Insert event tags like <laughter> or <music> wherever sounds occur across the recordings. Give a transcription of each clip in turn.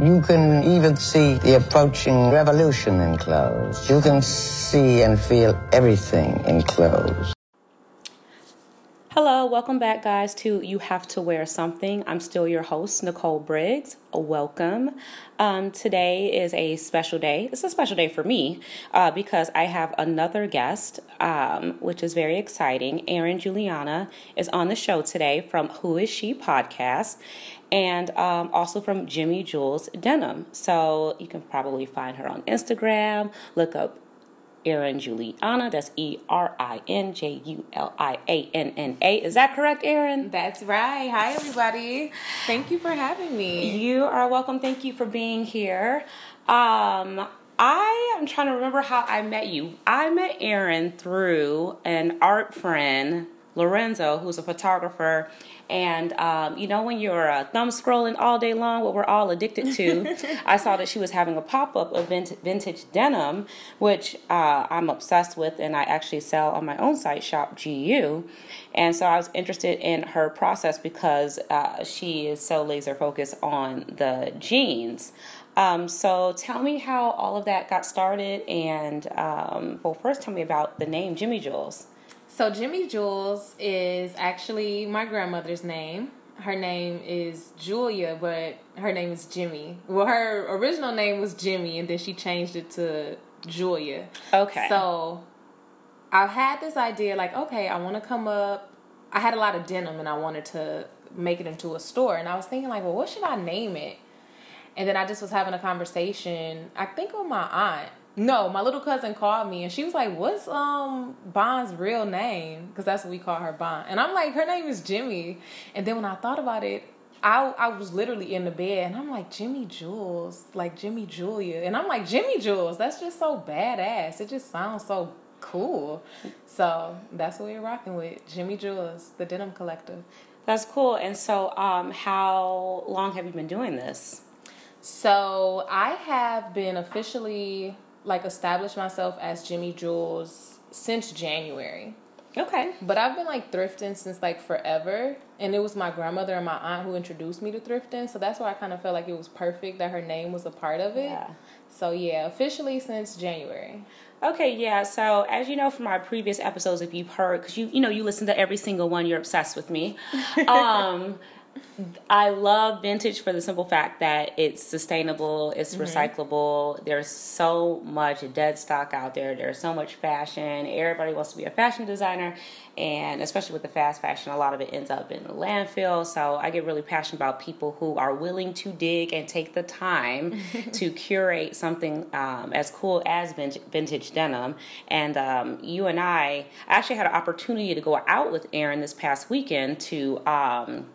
You can even see the approaching revolution in clothes. You can see and feel everything in clothes. Hello, welcome back, guys, to You Have to Wear Something. I'm still your host, Nicole Briggs. Welcome. Um, today is a special day. It's a special day for me uh, because I have another guest, um, which is very exciting. Erin Julianna is on the show today from Who Is She podcast and um, also from Jimmy Jules Denim. So you can probably find her on Instagram. Look up Erin Julianna. That's E R I N J U L I A N N A. Is that correct, Erin? That's right. Hi, everybody. Thank you for having me. You are welcome. Thank you for being here. Um, I am trying to remember how I met you. I met Erin through an art friend, Lorenzo, who's a photographer and um, you know, when you're uh, thumb scrolling all day long, what we're all addicted to, <laughs> I saw that she was having a pop up of vintage denim, which uh, I'm obsessed with, and I actually sell on my own site, Shop GU. And so I was interested in her process because uh, she is so laser focused on the jeans. Um, so tell me how all of that got started, and um, well, first tell me about the name Jimmy Jules. So Jimmy Jules is actually my grandmother's name. Her name is Julia, but her name is Jimmy. Well, her original name was Jimmy, and then she changed it to Julia. Okay. So I had this idea, like, okay, I want to come up. I had a lot of denim, and I wanted to make it into a store, and I was thinking, like, well, what should I name it? And then I just was having a conversation, I think with my aunt, no, my little cousin called me and she was like, "What's um Bond's real name?" Because that's what we call her Bond. And I'm like, her name is Jimmy. And then when I thought about it, I I was literally in the bed and I'm like Jimmy Jules, like Jimmy Julia, and I'm like Jimmy Jules. That's just so badass. It just sounds so cool. So that's what we're rocking with, Jimmy Jules, the Denim Collective. That's cool. And so, um, how long have you been doing this? So I have been officially like established myself as Jimmy Jules since January. Okay. But I've been like thrifting since like forever. And it was my grandmother and my aunt who introduced me to thrifting. So that's why I kind of felt like it was perfect that her name was a part of it. Yeah. So yeah, officially since January. Okay, yeah. So as you know from my previous episodes, if you've heard, because you you know you listen to every single one, you're obsessed with me. <laughs> Um, I love vintage for the simple fact that it's sustainable, it's mm-hmm. recyclable. There's so much dead stock out there. There's so much fashion. Everybody wants to be a fashion designer, and especially with the fast fashion, a lot of it ends up in the landfill. So I get really passionate about people who are willing to dig and take the time <laughs> to curate something um, as cool as vintage, vintage denim. And um, you and I, I actually had an opportunity to go out with Erin this past weekend to um,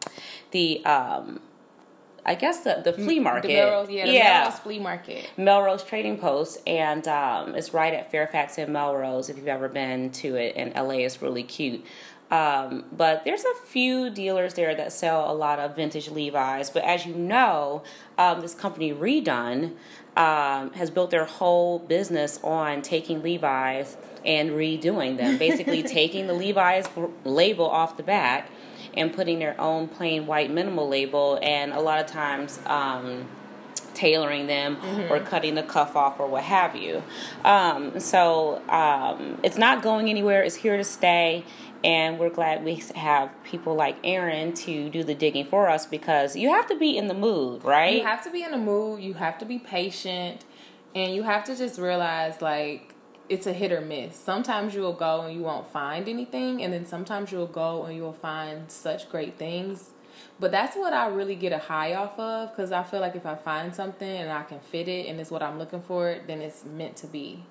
the um, I guess the the flea market. The Melrose, yeah, the yeah. Melrose flea market. Melrose Trading Post, and um, it's right at Fairfax and Melrose. If you've ever been to it in LA, it's really cute. Um, but there's a few dealers there that sell a lot of vintage Levi's. But as you know, um, this company Redone um, has built their whole business on taking Levi's and redoing them. Basically, <laughs> taking the Levi's label off the back and putting their own plain white minimal label, and a lot of times. Um, tailoring them mm-hmm. or cutting the cuff off or what have you. Um, so um, it's not going anywhere. It's here to stay. And we're glad we have people like Erin to do the digging for us because you have to be in the mood, right? You have to be in the mood. You have to be patient. And you have to just realize, like, it's a hit or miss. Sometimes you'll go and you won't find anything, and then sometimes you'll go and you'll find such great things but that's what I really get a high off of because I feel like if I find something and I can fit it and it's what I'm looking for, then it's meant to be.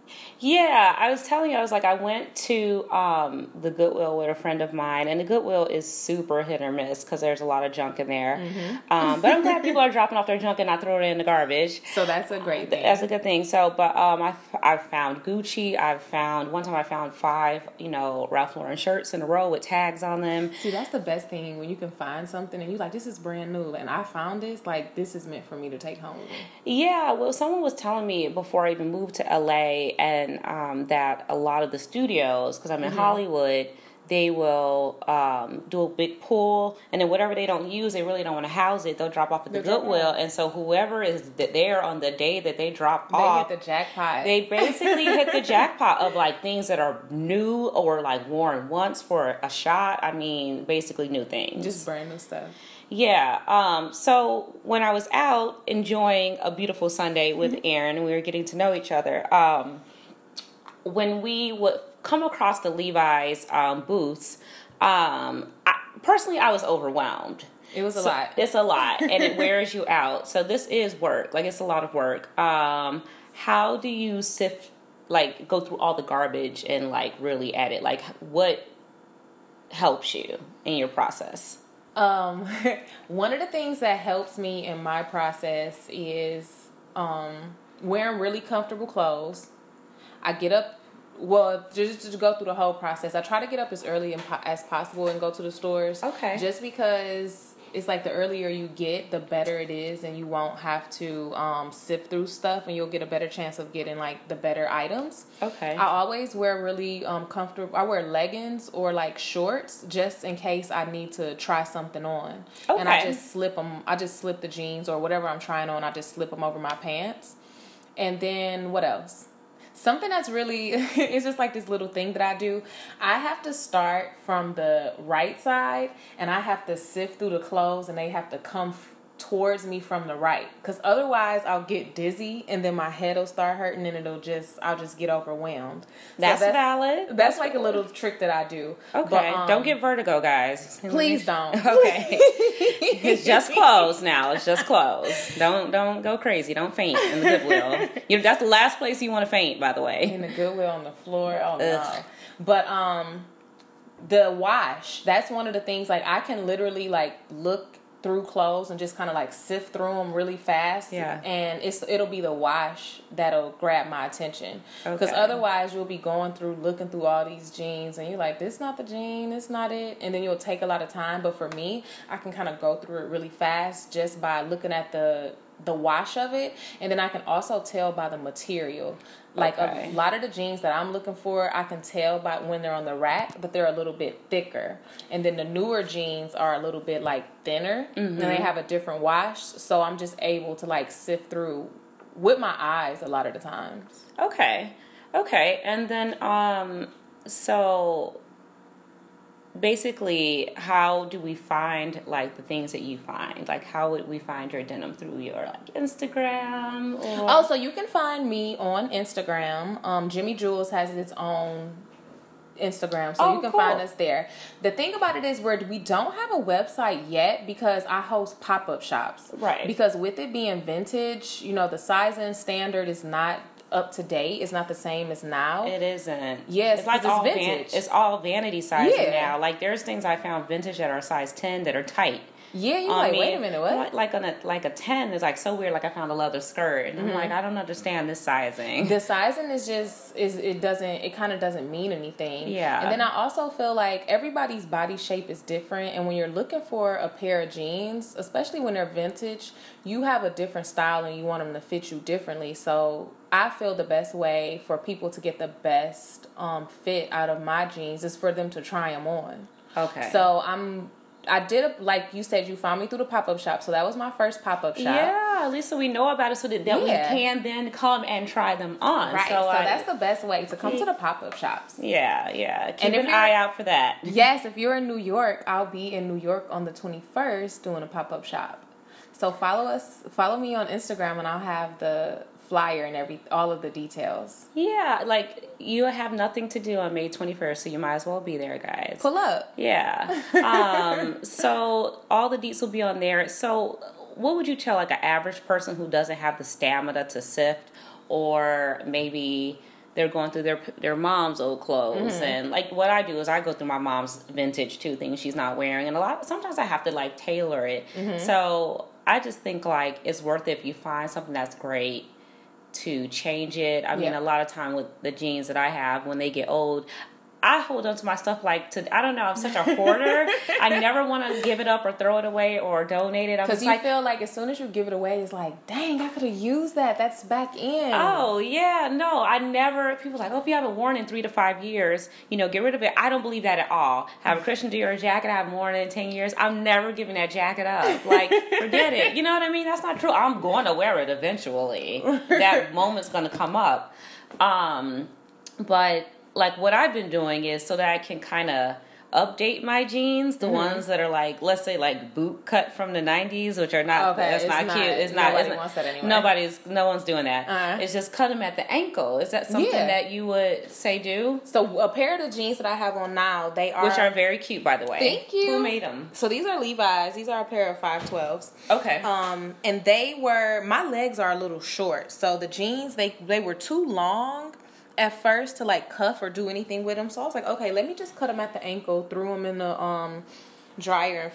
Yeah, I was telling you, I was like, I went to um, the Goodwill with a friend of mine, and the Goodwill is super hit or miss because there's a lot of junk in there. Mm-hmm. Um, but I'm glad <laughs> people are dropping off their junk and not throwing it in the garbage. So that's a great thing. That's a good thing. So, but um, I've, I've found Gucci. I've found, one time I found five, you know, Ralph Lauren shirts in a row with tags on them. See, that's the best thing when you can find something and you like, this is brand new and I found this, like this is meant for me to take home. Yeah, well someone was telling me before I even moved to LA and um, that a lot of the studios, because I'm in mm-hmm. Hollywood, they will um, do a big pull, and then whatever they don't use, they really don't want to house it. They'll drop off at the They'll Goodwill, and so whoever is there on the day that they drop They off, hit the jackpot. they basically hit the jackpot of like things that are new or like worn once for a shot. I mean, basically new things. just brand new stuff. Yeah. Um, so when I was out enjoying a beautiful Sunday with Mm-hmm. Erin and we were getting to know each other, um, when we would come across the Levi's um, booths, um, I, personally, I was overwhelmed. It was a So- lot. It's a lot, and it <laughs> wears you out. So this is work. Like it's a lot of work. Um, how do you sift, like, go through all the garbage and like really edit? Like, what helps you in your process? Um, <laughs> one of the things that helps me in my process is um, wearing really comfortable clothes. I get up, well, just to go through the whole process. I try to get up as early as possible and go to the stores. Okay. Just because it's like the earlier you get, the better it is, and you won't have to um, sift through stuff, and you'll get a better chance of getting like the better items. Okay. I always wear really um, comfortable. I wear leggings or like shorts just in case I need to try something on. Okay. And I just slip them. I just slip the jeans or whatever I'm trying on. I just slip them over my pants. And then what else? Something that's really <laughs> it's just like this little thing that I do. I have to start from the right side and I have to sift through the clothes and they have to come towards me from the right cuz otherwise I'll get dizzy and then my head will start hurting and it'll just I'll just get overwhelmed. So That's, valid. That's like a little trick that I do. Okay. But, um, don't get vertigo, guys. Please don't. <laughs> Okay. <laughs> it's just clothes now. It's just clothes. Don't don't go crazy. Don't faint in the Goodwill. <laughs> You know, that's the last place you want to faint, by the way. in the Goodwill on the floor. Oh no. Ugh. But um the wash, that's one of the things like I can literally like look through clothes and just kind of like sift through them really fast Yeah. and it's it'll be the wash that'll grab my attention because Okay. otherwise you'll be going through looking through all these jeans and you're like this not the jean it's not it and then you'll take a lot of time but for me i can kind of go through it really fast just by looking at the the wash of it and then i can also tell by the material like Okay. a lot of the jeans that i'm looking for i can tell by when they're on the rack but they're a little bit thicker and then the newer jeans are a little bit like thinner and they have a different wash so i'm just able to like sift through with my eyes a lot of the times Okay. Okay. And then um so basically how do we find like the things that you find? Like how would we find your denim through your like Instagram or Oh, so you can find me on Instagram. Um, Jimmy Jules has its own Instagram, so Oh, you can cool. find us there. The thing about it is, where we don't have a website yet because I host pop up shops. Right. Because with it being vintage, you know, the size and standard is not up to date. It's not the same as now. It isn't. Yes, it's like 'cause it's all van- vintage. it's all vanity sizing Yeah. now. Like there's things I found vintage that are size ten that are tight. Yeah, you're on like, me. wait a minute, what? Like, like on a like a ten is like so weird. Like I found a leather skirt, and Mm-hmm. I'm like, I don't understand this sizing. the sizing is just is it doesn't it kind of doesn't mean anything Yeah. and then i also feel like everybody's body shape is different and when you're looking for a pair of jeans especially when they're vintage you have a different style and you want them to fit you differently so i feel the best way for people to get the best um, fit out of my jeans is for them to try them on okay. so i'm i did a, like you said you found me through the pop-up shop so that was my first pop-up shop yeah, at least so we know about it, so that, that Yeah. we can then come and try them on. right So, so, I- that's the best way to come to the pop-up shops yeah, yeah. Keep And if an eye out for that. <laughs> Yes, if you're in New York, I'll be in New York on the 21st doing a pop up shop. So follow us, follow me on Instagram, and I'll have the flyer and every all of the details. Yeah, like you have nothing to do on May 21st, so you might as well be there, guys. Pull up. Yeah. <laughs> Um, so all the deets will be on there. So what would you tell like an average person who doesn't have the stamina to sift or maybe they're going through their their mom's old clothes and like what I do is I go through my mom's vintage too things she's not wearing and a lot sometimes I have to like tailor it. So I just think like it's worth it if you find something that's great to change it. I mean Yeah. a lot of time with the jeans that I have when they get old I hold on to my stuff like to. I don't know. I'm such a hoarder. I <laughs> never want to give it up or throw it away or donate it. Because you like, feel like as soon as you give it away, it's like, dang, I could have used that. That's back in. Oh yeah, no, I never. People like, oh, if you haven't worn in three to five years, you know, get rid of it. I don't believe that at all. I Have a Christian Dior jacket I haven't worn in ten years. I'm never giving that jacket up. Like, <laughs> forget it. You know what I mean? That's not true. I'm going to wear it eventually. <laughs> that moment's going to come up. Um, but like what I've been doing is so that I can kind of update my jeans, the mm-hmm. ones that are like, let's say, like boot cut from the '90s, which are not. Okay, that's not, not, cute. It's not. Nobody it's wants that anyway. Nobody's. No one's doing that. Uh-huh. It's just cut them at the ankle. Is that something yeah. that you would say do? So a pair of the jeans that I have on now, they are which are very cute, by the way. Thank you. Who made them? So these are Levi's. These are a pair of five twelves. Okay. Um, and they were my legs are a little short, so the jeans they they were too long at first to like cuff or do anything with them. So I was like, okay, let me just cut them at the ankle, threw them in the um dryer,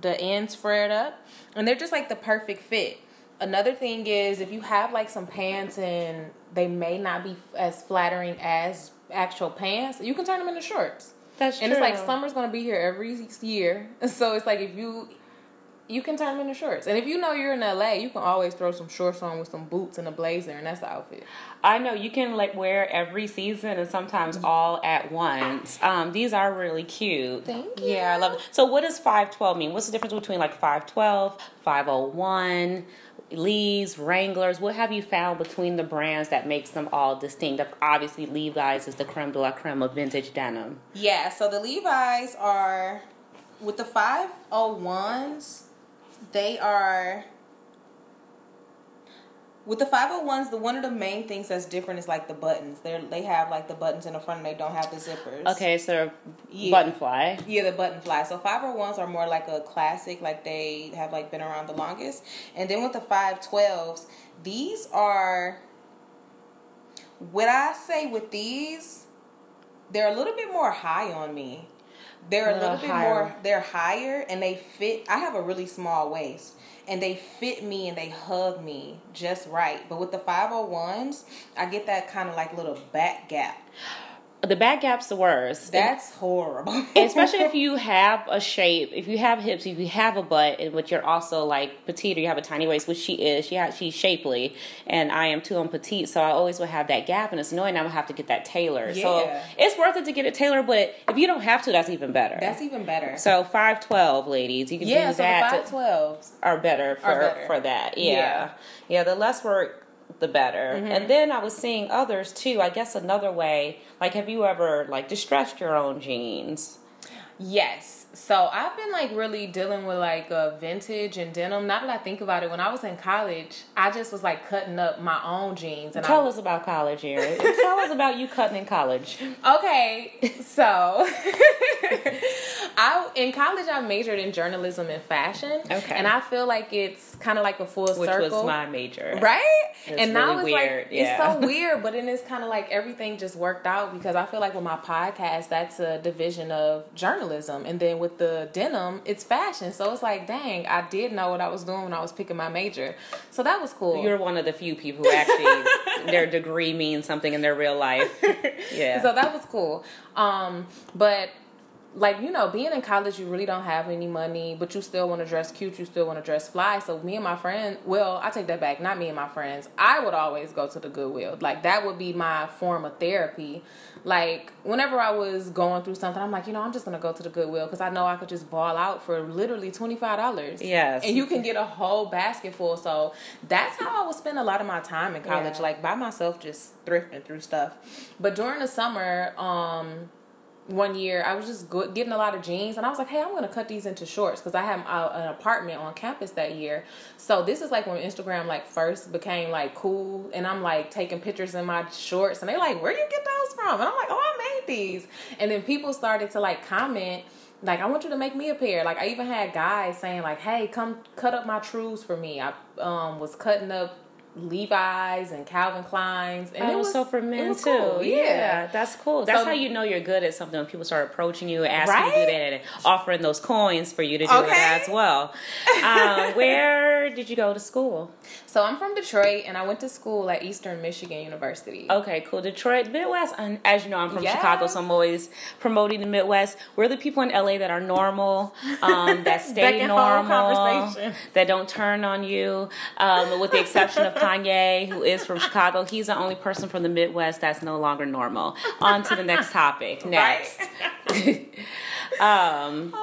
the ends flared up, and they're just like the perfect fit. Another thing is if you have like some pants and they may not be as flattering as actual pants, you can turn them into shorts. That's true. and true. it's like summer's gonna be here every year, <laughs> so it's like if you you can turn them into shorts. And if you know you're in LA, you can always throw some shorts on with some boots and a blazer, and that's the outfit. I know you can like wear every season and sometimes mm-hmm. all at once. Um, these are really cute. Thank you. Yeah, I love it. So, what does five twelve mean? What's the difference between like five twelve, five oh one? Lee's, Wranglers, what have you found between the brands that makes them all distinct? Obviously, Levi's is the creme de la creme of vintage denim. Yeah, so the Levi's are with the 501s, they are with the 501s the one of the main things that's different is like the buttons. They they have like the buttons in the front and they don't have the zippers. Okay so yeah. button fly. Yeah the button fly. So 501s are more like a classic like they have like been around the longest. And then with the 512s these are what i say with these they're a little bit more high on me they're a, a little bit higher. more they're higher and they fit i have a really small waist and they fit me and they hug me just right but with the 501s i get that kind of like little back gap the back gap's the worst. That's horrible. <laughs> especially if <laughs> you have a shape, if you have hips, if you have a butt, and but you're also like petite or you have a tiny waist, which she is. She has, she's shapely, and I am too. I'm petite, so I always will have that gap, and it's annoying. I'm gonna have to get that tailored. Yeah. So it's worth it to get it tailored, but if you don't have to, that's even better. That's even better. So five twelve, ladies, you can yeah, do so that. Five twelves are better for are better. for that. Yeah. yeah, yeah. The less work the better. Mm-hmm. And then I was seeing others too. I guess another way, like, have you ever like distressed your own jeans? Yes. So I've been like really dealing with like uh, vintage and denim. Now that I think about it, when I was in college, I just was like cutting up my own jeans. And tell I, us about college, Erin. tell us about you cutting in college. <laughs> Okay, so <laughs> I in college I majored in journalism and fashion. Okay, and I feel like it's kind of like a full Which circle. Which was my major, right? It's and really now it's weird. like yeah. it's so <laughs> weird, but then it's kind of like everything just worked out because I feel like with my podcast, that's a division of journalism, and then with the denim, it's fashion. So it's like, dang, I did know what I was doing when I was picking my major. So that was cool. You're one of the few people who actually <laughs> their degree means something in their real life. <laughs> Yeah. So that was cool. Um, but like you know being in college you really don't have any money but you still want to dress cute you still want to dress fly. So me and my friend well i take that back not me and my friends. I would always go to the goodwill. Like that would be my form of therapy. Like whenever i was going through something i'm like you know i'm just gonna go to the goodwill because i know i could just ball out for literally $25 yes. And you can get a whole basket full. So that's how i would spend a lot of my time in college Yeah. like by myself just thrifting through stuff. But during the summer um one year I was just getting a lot of jeans and I was like, hey, I'm going to cut these into shorts because I have uh, an apartment on campus that year. So this is like when Instagram like first became like cool and I'm like taking pictures in my shorts and they're like, where you get those from? And I'm like, oh, I made these. And then people started to like comment like I want you to make me a pair. Like I even had guys saying like, "Hey, come cut up my trues for me." I um was cutting up Levi's and Calvin Klein's, and oh, it was so for men too. Cool. Yeah. yeah. that's cool. That's so, how you know you're good at something when people start approaching you, asking right? you to do that, and offering those coins for you to do okay. it as well. um, <laughs> where did you go to school? So I'm from Detroit, and I went to school at Eastern Michigan University. Okay, cool. Detroit, Midwest. And as you know, I'm from Yes. Chicago, so I'm always promoting the Midwest. We're the people in LA that are normal, um, that <laughs> stay Back at home normal, that don't turn on you. Um, with the exception of <laughs> Kanye, who is from Chicago, he's the only person from the Midwest that's no longer normal. On to the next topic. Next. <laughs> um,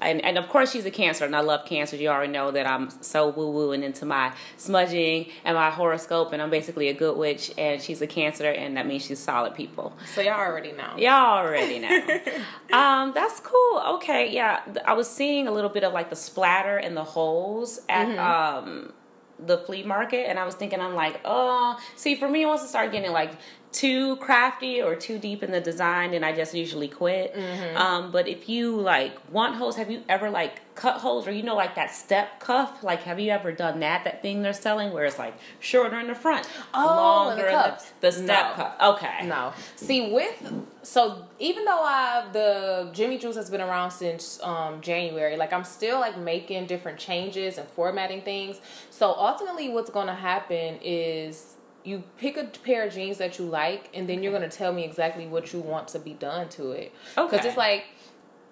and, and of course she's a cancer and i love cancer you already know that i'm so woo woo and into my smudging and my horoscope and i'm basically a good witch and she's a cancer and that means she's solid people So y'all already know. y'all already know <laughs> um that's cool okay yeah i was seeing a little bit of like the splatter and the holes at um the flea market and i was thinking i'm like oh see for me once i start getting like too crafty or too deep in the design and i just usually quit um but if you like want holes have you ever like cut holes or you know like that step cuff like have you ever done that that thing they're selling where it's like shorter in the front Oh, and the in cuffs. the, step No. cuff okay No. See, with so even though I the Jimmy Jules has been around since um, January, like I'm still like making different changes and formatting things. So ultimately, what's going to happen is you pick a pair of jeans that you like, and then you're going to tell me exactly what you want to be done to it. Because Okay. it's like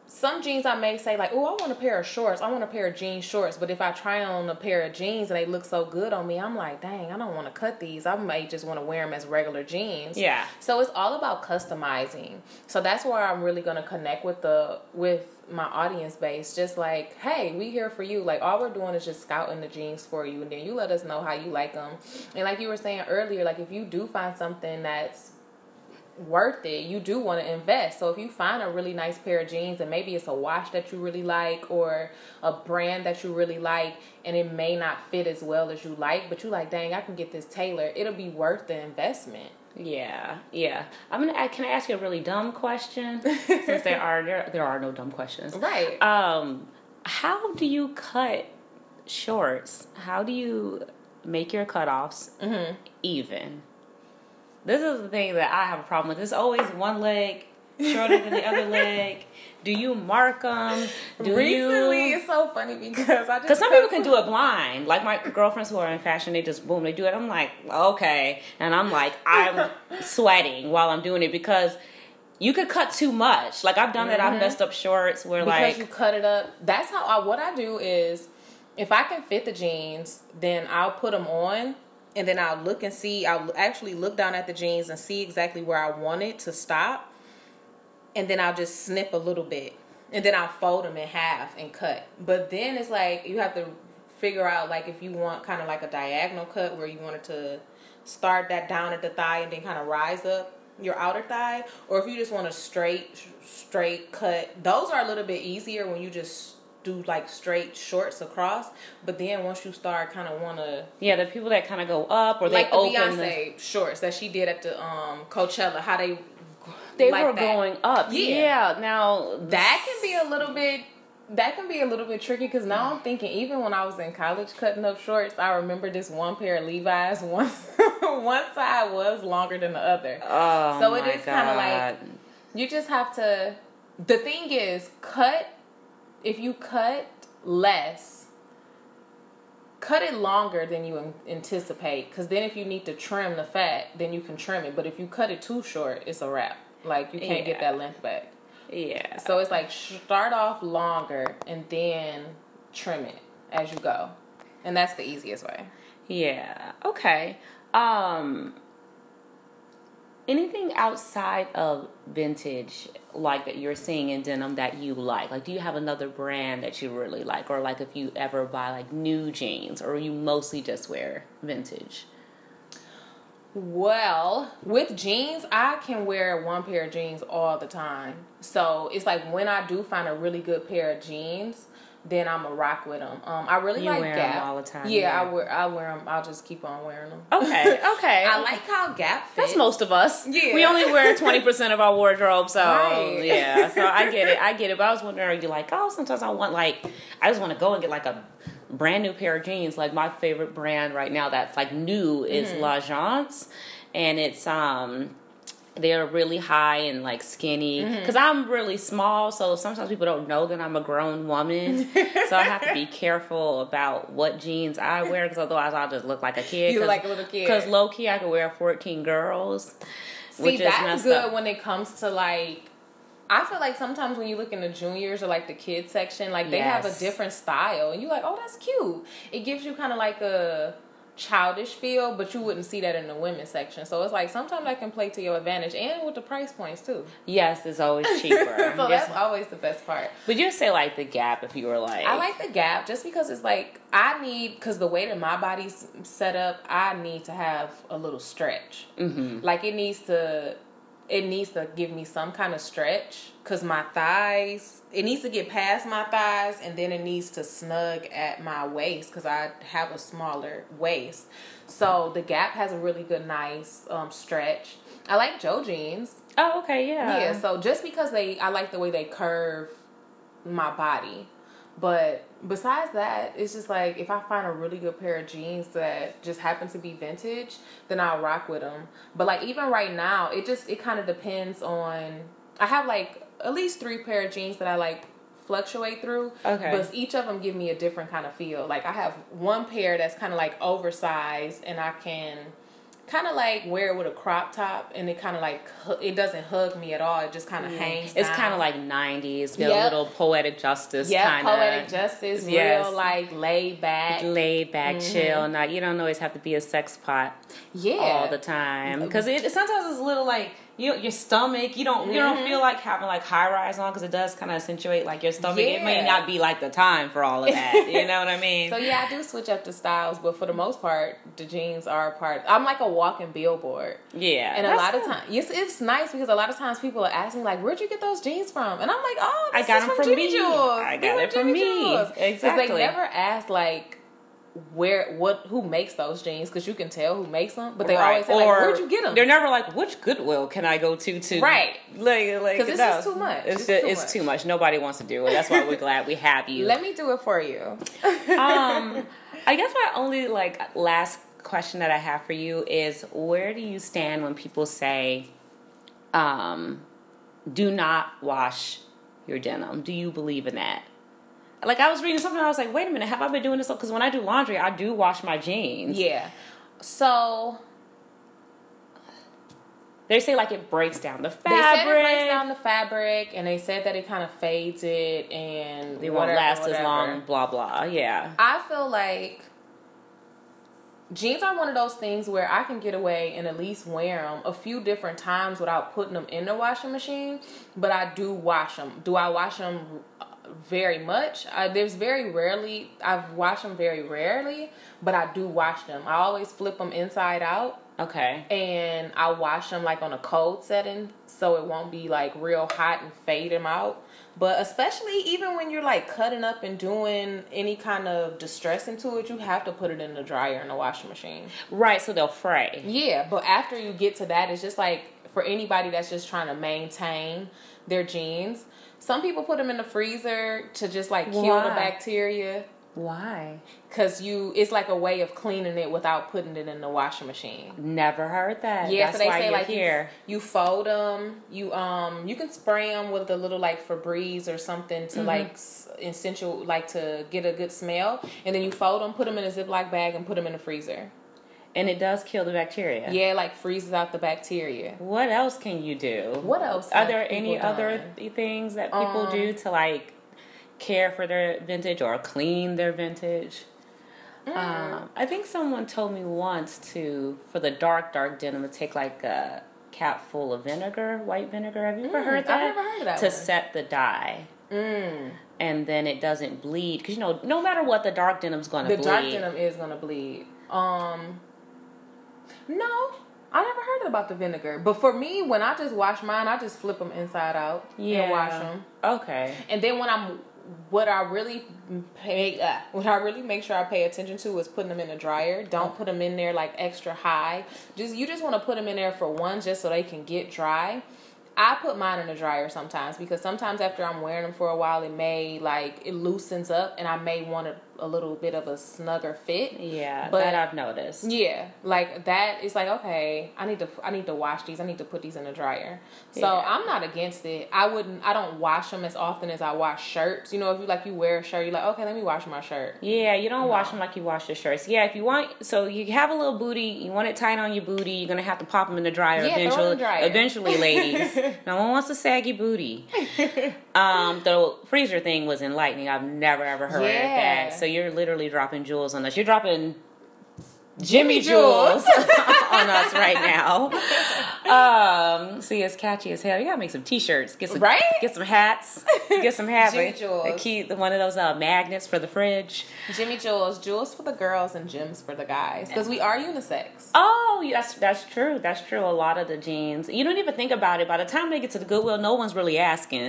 some jeans I may say like, oh, I want a pair of shorts. I want a pair of jean shorts. But if I try on a pair of jeans and they look so good on me, I'm like, dang, I don't want to cut these. I may just want to wear them as regular jeans. Yeah. So it's all about customizing. So that's where I'm really gonna connect with the with my audience base. Just like, hey, we here for you. Like all we're doing is just scouting the jeans for you, and then you let us know how you like them. And like you were saying earlier, like if you do find something that's worth it, you do want to invest. So if you find a really nice pair of jeans and maybe it's a wash that you really like or a brand that you really like and it may not fit as well as you like, but you like, dang, I can get this tailored, it'll be worth the investment. Yeah, yeah. I'm gonna. I- Can I ask you a really dumb question? <laughs> Since there are there, there are no dumb questions. Right. Um, how do you cut shorts? How do you make your cutoffs Mm-hmm. even? This is the thing that I have a problem with. There's always one leg shorter than the other <laughs> leg. Do you mark them? Do Recently, you? it's so funny because I just Because some people can <laughs> do it blind. Like my girlfriends who are in fashion, they just boom, they do it. I'm like, okay. And I'm like, I'm <laughs> sweating while I'm doing it because you could cut too much. Like I've done that. I've mm-hmm. messed up shorts where because like, you cut it up. That's how I. What I do is, if I can fit the jeans, then I'll put them on, and then I'll look and see. I'll actually look down at the jeans and see exactly where I want it to stop, and then I'll just snip a little bit, and then I'll fold them in half and cut. But then it's like you have to figure out like if you want kind of like a diagonal cut where you want it to start that down at the thigh and then kind of rise up your outer thigh or if you just want a straight straight cut those are a little bit easier when you just do like straight shorts across but then once you start kind of want to yeah, the people that kind of go up or they like the open. Beyonce shorts that she did at the um Coachella how they they like were that. going up. Yeah. Yeah. Now that can be a little bit that can be a little bit tricky because now I'm thinking even when I was in college cutting up shorts, I remember this one pair of Levi's <laughs> one one side was longer than the other. Oh So it is kinda like- You just have to. The thing is, cut. If you cut less, cut it longer than you anticipate. Because then, if you need to trim the fat, then you can trim it. But if you cut it too short, it's a wrap. Like you can't get that length back. yeah. So it's like start off longer and then trim it as you go, and that's the easiest way. Yeah. Okay. Um anything outside of vintage like that you're seeing in denim that you like? Like do you have another brand that you really like or like if you ever buy like new jeans or you mostly just wear vintage? Well, with jeans, I can wear one pair of jeans all the time. So it's like when I do find a really good pair of jeans, then I'm a rock with them. Um, I really You like wear 'em Gap all the time, Yeah, yeah. I wear I wear them. I'll just keep on wearing them. Okay. <laughs> Okay. I like how Gap fits. That's most of us. Yeah. We only wear <laughs> 20% of our wardrobe, so Right. yeah. So I get it. I get it. But I was wondering, are you like, oh, sometimes I want like, I just want to go and get like a brand new pair of jeans. Like my favorite brand right now that's like new is Mm-hmm. La L'Agence. And it's, um, they're really high and like skinny Mm-hmm. because i'm really small so sometimes people don't know that i'm a grown woman so i have to be <laughs> careful about what jeans i wear because otherwise i'll just look like a kid You look like a little kid. because low-key i could wear 14 girls See, which is that's good up. when it comes to like. I feel like sometimes when you look in the juniors or like the kids section, like they have a different style, and you're like, oh, that's cute. It gives you kind of like a childish feel, but you wouldn't see that in the women's section. So it's like sometimes that can play to your advantage, and with the price points too. yes it's always <laughs> cheaper so Yes. that's always the best part. but you say like the gap if you were like I like the gap just because it's like I need because the way that my body's set up, I need to have a little stretch. Mm-hmm. Like it needs to, it needs to give me some kind of stretch because my thighs, it needs to get past my thighs and then it needs to snug at my waist because I have a smaller waist. So the gap has a really good, nice um, stretch. I like Joe jeans. oh okay yeah Yeah, so just because they, I like the way they curve my body. But besides that, it's just like if I find a really good pair of jeans that just happen to be vintage, then I'll rock with them. But like even right now, it just it kind of depends on. I have like at least three pair of jeans that I like fluctuate through. Okay. But each of them give me a different kind of feel. Like I have one pair that's kind of like oversized, and I can kind of like wear it with a crop top, and it kind of like it doesn't hug me at all. It just kind of mm. hangs. it's kind of like 90s got Yep. a little poetic justice yeah, poetic justice, Yes. real like laid back. laid back, mm-hmm. chill. Not you don't always have to be a sex pot Yeah, all the time mm-hmm. because it sometimes it's a little like you your stomach. You don't you Mm-hmm. don't feel like having like high rise on because it does kind of accentuate like your stomach. It may not be like the time for all of that. <laughs> you know what I mean? So yeah, I do switch up the styles, but for the most part, the jeans are a part. I'm like a walking billboard, yeah, and a lot of times, yes, it's nice because a lot of times people are asking like, "Where'd you get those jeans from?" And I'm like, "Oh, I got is them from from me. Jules. I got it from Jimmy me. Jules." 'Cause Exactly. they never ask like where what who makes those jeans because you can tell who makes them, but they always say like, "Where'd you get them?" They're never like, which Goodwill can I go to to Right. Like, like 'Cause it's no. just too much. It's, It's too it's much. too much. Nobody wants to do it. That's why we're <laughs> glad we have you. Let me do it for you. <laughs> um, <laughs> I guess my only like last question that I have for you is where do you stand when people say, um, do not wash your denim? Do you believe in that? Like I was reading something, I was like, wait a minute, have I been doing this? Because when I do laundry, I do wash my jeans. Yeah. So They say like it breaks down the fabric. They said it breaks down the fabric, and they said that it kind of fades it, and They won't whatever, last as long. Blah blah. Yeah. I feel like jeans are one of those things where I can get away and at least wear them a few different times without putting them in the washing machine. But I do wash them. Do I wash them very much? I, there's very rarely. I've washed them very rarely, but I do wash them. I always flip them inside out Okay. and I wash them like on a cold setting so it won't be like real hot and fade them out. But especially even when you're like cutting up and doing any kind of distress into it, you have to put it in the dryer in the washing machine. Right. So they'll fray. Yeah, but after you get to that, it's just like for anybody that's just trying to maintain their jeans. Some people put them in the freezer to just like kill the bacteria. Why? Cause you, it's like a way of cleaning it without putting it in the washing machine. Never heard that. Yeah, That's so they why say you're like here. You, you fold them. You um you can spray them with a little like Febreze or something to Mm-hmm. like essential like to get a good smell, and then you fold them, put them in a Ziploc bag, and put them in the freezer. And it does kill the bacteria. Yeah, like freezes out the bacteria. What else can you do? What else Are there any other done? th- things that people do Um, to like care for their vintage or clean their vintage? Mm. Um, I think someone told me once to for the dark dark denim to take like a cap full of vinegar, white vinegar. Have you ever Mm, heard I've never heard of that To one. set the dye. Mm. And then it doesn't bleed because you know no matter what the dark denim's gonna bleed. The dark denim is gonna bleed. Um, no, I never heard about the vinegar. But for me, when I just wash mine, I just flip them inside out and wash them. Okay. And then when I'm, what I really pay, uh, <laughs> what I really make sure I pay attention to is putting them in the dryer. Don't put them in there like extra high. Just you just want to put them in there for one, just so they can get dry. I put mine in the dryer sometimes because sometimes after I'm wearing them for a while, it may like it loosens up, and I may want to a little bit of a snugger fit. Yeah, But- that I've noticed. Yeah, like that is like okay. I need to I need to wash these. I need to put these in the dryer. So Yeah. I'm not against it. I wouldn't. I don't wash them as often as I wash shirts. You know, if you like you wear a shirt, you're like okay, let me wash my shirt. Yeah, you don't wash them like you wash the shirts. Yeah, if you want, so you have a little booty, you want it tight on your booty, you're gonna have to pop them in the dryer Yeah, throw 'em in eventually. the dryer. Eventually, <laughs> ladies, no one wants a saggy booty. <laughs> um, the freezer thing was enlightening. I've never ever heard Yeah. that. So you're literally dropping jewels on us. You're dropping Jimmy Jimmy jewels. jewels <laughs> on us right now. Um, see, it's catchy as hell. You gotta make some t-shirts. Get some Right? Get some hats. Get some hats. Jimmy jewels. The key, one of those uh, magnets for the fridge. Jimmy jewels, jewels for the girls and gems for the guys because we are unisex. Oh, that's that's true. That's true. A lot of the jeans, you don't even think about it. By the time they get to the Goodwill, no one's really asking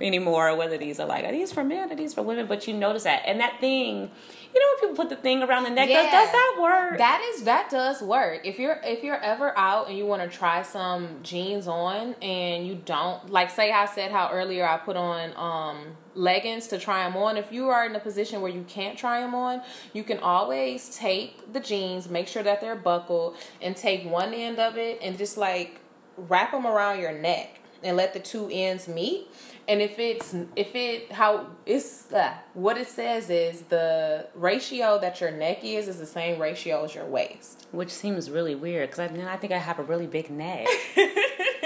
anymore whether these are like are these for men, are these for women. But you notice that, and that thing, you know, when people put the thing around the neck, does, Yeah. does that work? That is that does work. If you're if you're ever out and you want to try some jeans on and you don't like say I said how earlier I put on um leggings to try them on. If you are in a position where you can't try them on, you can always take the jeans, make sure that they're buckled and take one end of it and just like wrap them around your neck and let the two ends meet. And if it's if it how it's uh, what it says is the ratio that your neck is is the same ratio as your waist. Which seems really weird because I, then I think I have a really big neck. <laughs> Do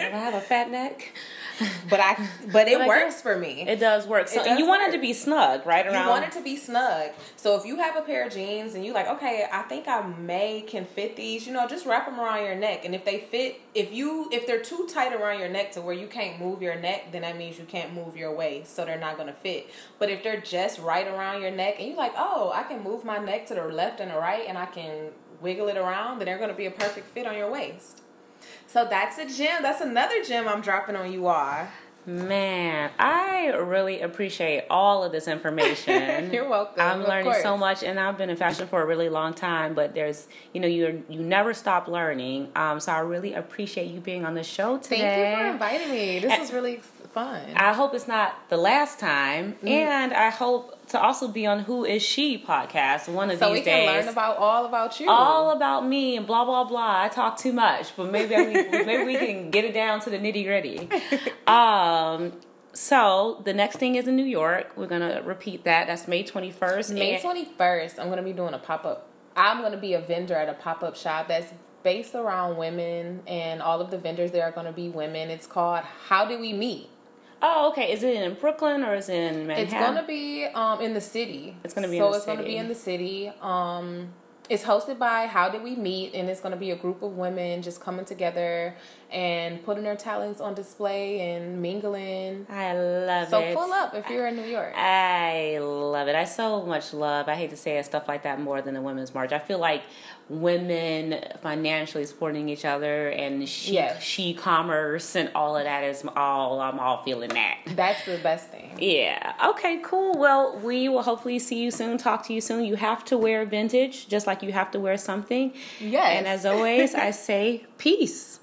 I have a fat neck? But I but it But works for me. It does work. So does you want it to be snug, right around. you want it to be snug. So if you have a pair of jeans and you like, okay, I think I may can fit these, you know, just wrap them around your neck. And if they fit, if you if they're too tight around your neck to where you can't move your neck, then that means you can't move your waist, so they're not gonna fit. But if they're just right around your neck and you're like, oh, I can move my neck to the left and the right, and I can wiggle it around, then they're gonna be a perfect fit on your waist. So that's a gem. That's another gem I'm dropping on you all. Man, I really appreciate all of this information. <laughs> You're welcome, I'm learning so much, and I've been in fashion for a really long time. But there's, you know, you you never stop learning. Um, so I really appreciate you being on the show today. Thank you for inviting me. This And- was really fun. I hope it's not the last time, Mm-hmm. and I hope to also be on Who Is She podcast one of so these we can days. learn about all about you. all about me and blah blah blah. I talk too much, but maybe I, <laughs> maybe we can get it down to the nitty gritty. <laughs> Um, so the next thing is in New York. We're gonna repeat that. That's May twenty first. May twenty first, I'm gonna be doing a pop up. I'm gonna be a vendor at a pop up shop that's based around women, and all of the vendors there are gonna be women. It's called How Did We Meet? Oh, okay. Is it in Brooklyn or is it in Manhattan? It's gonna be um in the city. It's gonna be so in the it's gonna be in the city. Um, it's hosted by How Did We Meet, and it's gonna be a group of women just coming together and putting their talents on display and mingling. I love So it. So pull up if you're in New York. I love it. I so much love. I hate to say it, stuff like that more than the women's march. I feel like women financially supporting each other and she Yes. she commerce and all of that is all I'm all feeling that. That's the best thing. Yeah. Okay, cool. Well, we will hopefully see you soon, talk to you soon. You have to wear vintage just like you have to wear something. Yes. And as always, I say <laughs> peace.